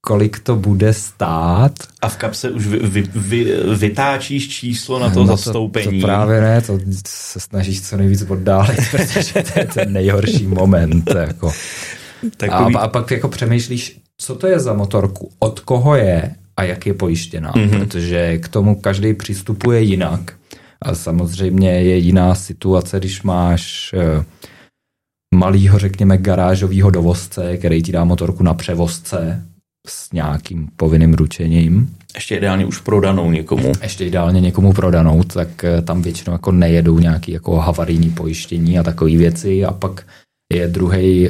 kolik to bude stát. A v kapse už vy, vy, vy, vytáčíš číslo na to no zastoupení. To, to právě ne, to se snažíš co nejvíc oddálit, protože to je ten nejhorší moment. Jako. Takový... A, a pak jako přemýšlíš, co to je za motorku, od koho je a jak je pojištěná, mm-hmm. protože k tomu každý přistupuje jinak. A samozřejmě je jiná situace, když máš eh, malýho, řekněme, garážového dovozce, který ti dá motorku na převozce s nějakým povinným ručením. Ještě ideálně už prodanou někomu. Ještě ideálně někomu prodanou, tak eh, tam většinou jako nejedou nějaký jako havarijní pojištění a takové věci a pak je druhý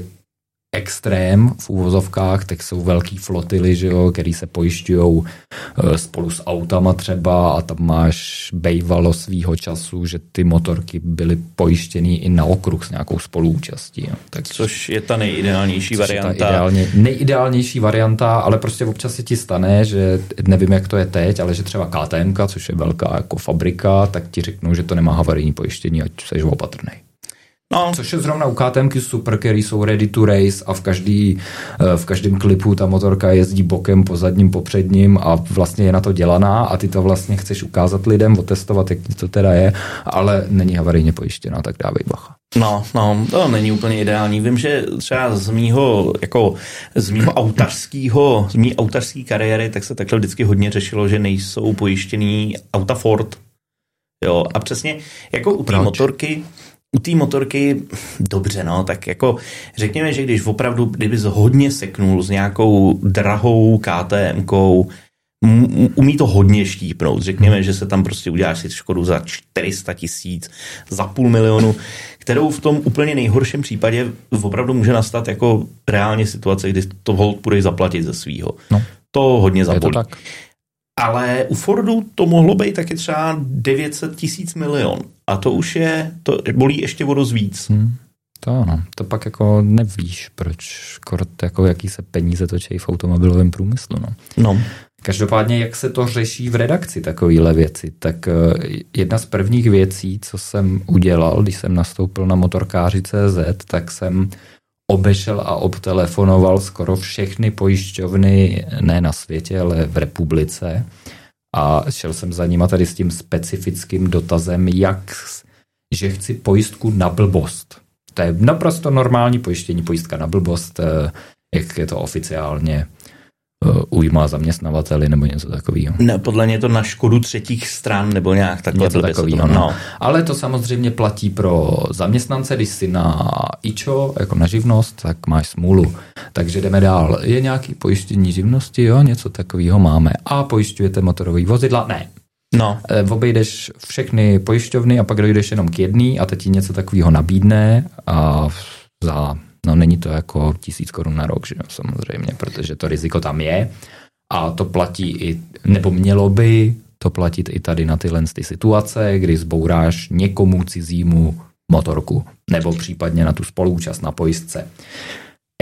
extrém v úvozovkách, tak jsou velký flotily, že jo, který se pojišťují eh, spolu s autama třeba a tam máš bejvalo svýho času, že ty motorky byly pojištěný i na okruh s nějakou spoluúčastí. Jo. Tak, což je ta nejideálnější varianta. ta ideálně, nejideálnější varianta, ale prostě občas se ti stane, že nevím, jak to je teď, ale že třeba KTM, což je velká jako fabrika, tak ti řeknou, že to nemá havarijní pojištění, ať jsi opatrný. No. Což je zrovna u KTMky super, který jsou ready to race a v, každý, eh, v každém klipu ta motorka jezdí bokem, po zadním, po předním a vlastně je na to dělaná a ty to vlastně chceš ukázat lidem, otestovat, jak to teda je, ale není havarijně pojištěná, tak dávej bacha. No, no, to není úplně ideální. Vím, že třeba z mýho, jako z mýho autarského, z mý autarské kariéry, tak se takhle vždycky hodně řešilo, že nejsou pojištěný auta Ford. Jo, a přesně jako u té motorky, u té motorky, dobře, no, tak jako řekněme, že když opravdu, kdybys hodně seknul s nějakou drahou KTM-kou, umí to hodně štípnout. Řekněme, že se tam prostě uděláš si škodu za 400 tisíc, za půl milionu, kterou v tom úplně nejhorším případě opravdu může nastat jako reálně situace, kdy to hold půjdeš zaplatit ze svýho. No. To hodně zabolí. Je to tak. Ale u Fordu to mohlo být taky třeba 900 tisíc milion. A to už je, to bolí ještě o dost víc. Hmm. To ano, to pak jako nevíš, proč kort, jako jaký se peníze točí v automobilovém průmyslu. No. no. Každopádně, jak se to řeší v redakci, takovéhle věci, tak eh, jedna z prvních věcí, co jsem udělal, když jsem nastoupil na motorkáři CZ, tak jsem obešel a obtelefonoval skoro všechny pojišťovny, ne na světě, ale v republice. A šel jsem za nima tady s tím specifickým dotazem, jak, že chci pojistku na blbost. To je naprosto normální pojištění, pojistka na blbost, eh, jak je to oficiálně Eh, ujma zaměstnavateli nebo něco takového. Ne, podle mě to na škodu třetích stran nebo nějak takhle. Něco takového, no. no. Ale to samozřejmě platí pro zaměstnance, když si na IČO, jako na živnost, tak máš smůlu. Takže jdeme dál. Je nějaký pojištění živnosti, jo, něco takového máme. A pojišťujete motorové vozidla? Ne. No. Eh, obejdeš všechny pojišťovny a pak dojdeš jenom k jedný a teď ti něco takového nabídne a za No není to jako tisíc korun na rok, že jo, samozřejmě, protože to riziko tam je a to platí i, nebo mělo by to platit i tady na tyhle ty situace, kdy zbouráš někomu cizímu motorku, nebo případně na tu spolúčast na pojistce.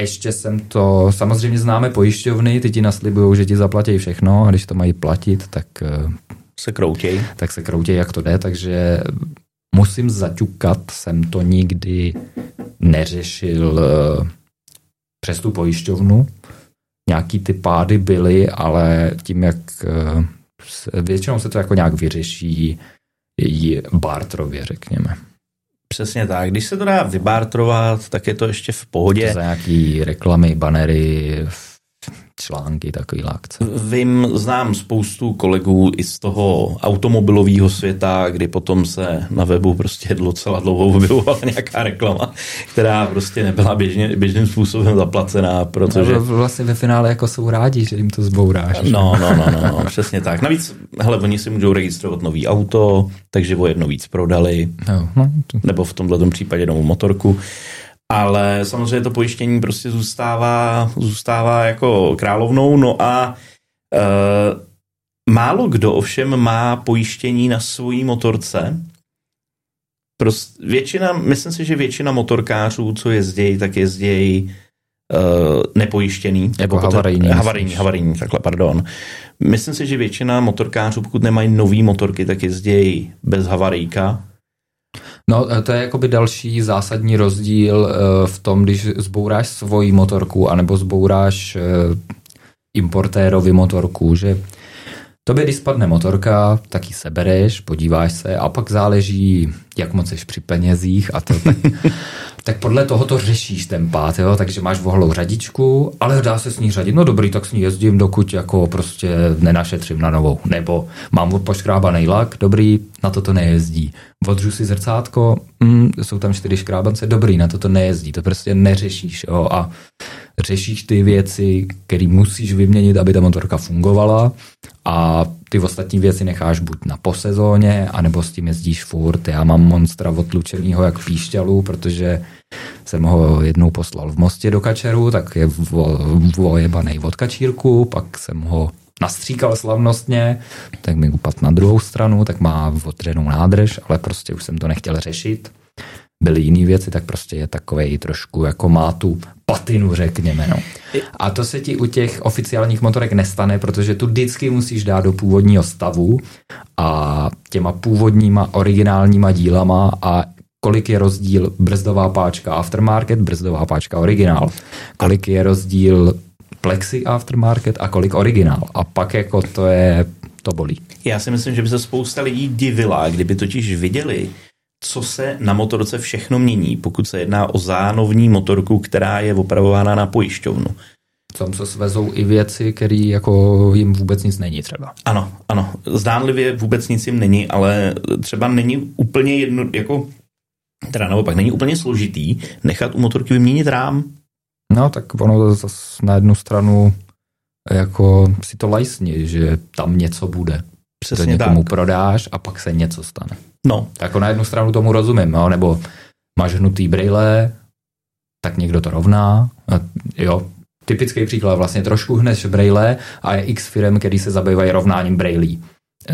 Ještě jsem to, samozřejmě známe pojišťovny, ty ti naslibují, že ti zaplatí všechno a když to mají platit, tak eh, se kroutěj. Tak se kroutěj, jak to jde, takže musím zaťukat, jsem to nikdy neřešil eh, přes tu pojišťovnu. Nějaký ty pády byly, ale tím, jak eh, většinou se to jako nějak vyřeší i bartrově, řekněme. Přesně tak. Když se to dá vybartrovat, tak je to ještě v pohodě. Za nějaký reklamy, banery, články, takový akce. Vím, znám spoustu kolegů i z toho automobilového světa, kdy potom se na webu prostě docela dlouho objevovala nějaká reklama, která prostě nebyla běžně, běžným způsobem zaplacená, protože... No, vlastně ve finále jako jsou rádi, že jim to zbouráš. No, no, no, no, no přesně tak. Navíc, hele, oni si můžou registrovat nový auto, takže o jedno víc prodali, no, no, to... nebo v tomhle případě novou motorku ale samozřejmě to pojištění prostě zůstává, zůstává jako královnou, no a e, málo kdo ovšem má pojištění na svojí motorce, Prost, většina, myslím si, že většina motorkářů, co jezdí, tak jezdí uh, nepojištěný. Jako havarijní. Havarijní, havarijní, takhle, pardon. Myslím si, že většina motorkářů, pokud nemají nové motorky, tak jezdí bez havarijka. No, to je jakoby další zásadní rozdíl eh, v tom, když zbouráš svoji motorku, anebo zbouráš eh, importérovi motorku, že to když spadne motorka, tak ji sebereš, podíváš se a pak záleží, jak moc jsi při penězích a to tak, tak podle toho to řešíš ten pát, jo? takže máš vohlou řadičku, ale dá se s ní řadit, no dobrý, tak s ní jezdím, dokud jako prostě nenašetřím na novou, nebo mám poškrábaný lak, dobrý, na to to nejezdí. Odřu si zrcátko, mm, jsou tam čtyři škrábance, dobrý, na to to nejezdí, to prostě neřešíš. Jo? A řešíš ty věci, které musíš vyměnit, aby ta motorka fungovala a ty ostatní věci necháš buď na posezóně, anebo s tím jezdíš furt. Já mám monstra odlučenýho jak píšťalu, protože jsem ho jednou poslal v Mostě do kačeru, tak je vojebanej od kačírku, pak jsem ho nastříkal slavnostně, tak mi upad na druhou stranu, tak má otřenou nádrž, ale prostě už jsem to nechtěl řešit. Byly jiné věci, tak prostě je takový trošku jako má tu patinu, řekněme. No. A to se ti u těch oficiálních motorek nestane, protože tu vždycky musíš dát do původního stavu a těma původníma originálníma dílama a kolik je rozdíl brzdová páčka aftermarket, brzdová páčka originál, kolik je rozdíl plexi aftermarket a kolik originál. A pak jako to je, to bolí. Já si myslím, že by se spousta lidí divila, kdyby totiž viděli, co se na motorce všechno mění, pokud se jedná o zánovní motorku, která je opravována na pojišťovnu. Tam se svezou i věci, které jako jim vůbec nic není třeba. Ano, ano. Zdánlivě vůbec nic jim není, ale třeba není úplně jedno, jako, teda naopak, není úplně složitý nechat u motorky vyměnit rám. No, tak ono zase na jednu stranu jako si to lajsni, že tam něco bude. Přesně to někomu tak. prodáš a pak se něco stane. No, Jako na jednu stranu tomu rozumím, jo? nebo máš hnutý brýle, tak někdo to rovná. A, jo, typický příklad, vlastně trošku hneš brýle a je x firm, který se zabývají rovnáním brýlí.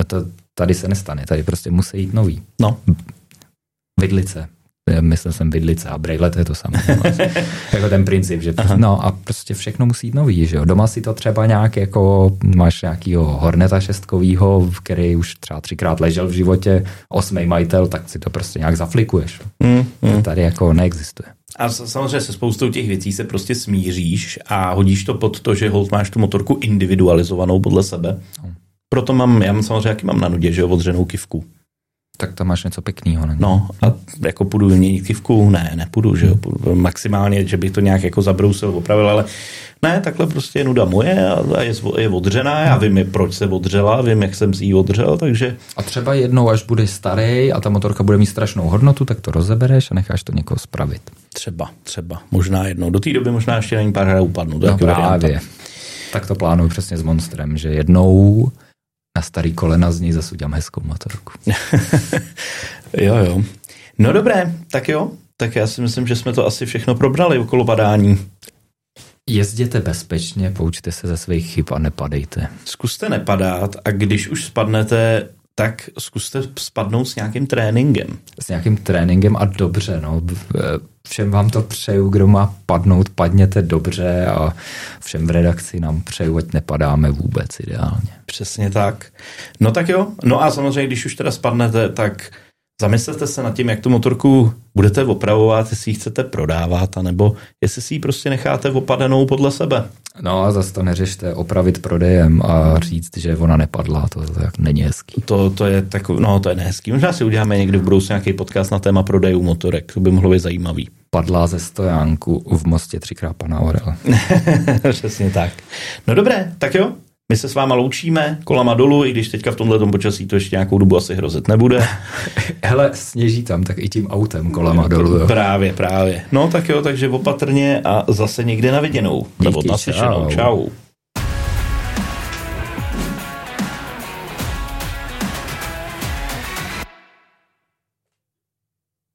To tady se nestane, tady prostě musí jít nový. no. Vidlice. Já Myslel jsem vidlice a brejle, to je to samé. jako ten princip, že prostě, no a prostě všechno musí jít nový, že jo. Doma si to třeba nějak jako, máš nějakýho Horneta šestkovýho, který už třeba třikrát ležel v životě, osmý majitel, tak si to prostě nějak zaflikuješ. Mm, To tady jako neexistuje. A samozřejmě se spoustou těch věcí se prostě smíříš a hodíš to pod to, že hold máš tu motorku individualizovanou podle sebe. Proto mám, já mám samozřejmě, jaký mám na nudě, že jo, odřenou kivku. Tak tam máš něco pěkného. Ne? No a jako půjdu vyměnit kivku? Ne, nepůjdu, že jo. Půjdu, maximálně, že bych to nějak jako zabrousil, opravil, ale ne, takhle prostě je nuda moje a je, je odřená, já vím, proč se odřela, vím, jak jsem si ji odřel, takže A třeba jednou, až budeš starý a ta motorka bude mít strašnou hodnotu, tak to rozebereš a necháš to někoho spravit. třeba, třeba, možná jednou. Do té doby možná ještě na ní pár hrad upadnu. To je No taky varianta. právě. Tak to plánuju přesně s Monstrem, že jednou na starý kolena z něj zase udělám hezkou motorku. Jo, jo. No dobré, tak jo. Tak já si myslím, že jsme to asi všechno probrali okolo padání. Jezděte bezpečně, poučte se ze svých chyb a nepadejte. Zkuste nepadat a když už spadnete, tak zkuste spadnout s nějakým tréninkem. S nějakým tréninkem a dobře, no. Všem vám to přeju, kdo má padnout, padněte dobře a všem v redakci nám přeju, ať nepadáme vůbec ideálně. Přesně tak. No tak jo. No a samozřejmě, když už teda spadnete, tak zamyslete se nad tím, jak tu motorku budete opravovat, jestli ji chcete prodávat, anebo jestli si ji prostě necháte opadenou podle sebe. No a zase to neřešte opravit prodejem a říct, že ona nepadla, to tak není hezký. To, to je takový, no to je nehezký. Možná si uděláme někdy v budoucnu nějaký podcast na téma prodejů motorek, to by mohlo být zajímavý. Padla ze stojánku v mostě třikrát pana Orel. Přesně tak. No dobré, tak jo. My se s váma loučíme kolama dolů, i když teďka v tomhle počasí to ještě nějakou dobu asi hrozit nebude. Hele, sněží tam, tak i tím autem kolama dolů. Jo. Právě, právě. No tak jo, takže opatrně a zase někde na viděnou. Díky, Nebo naslyšenou. čau. Čau.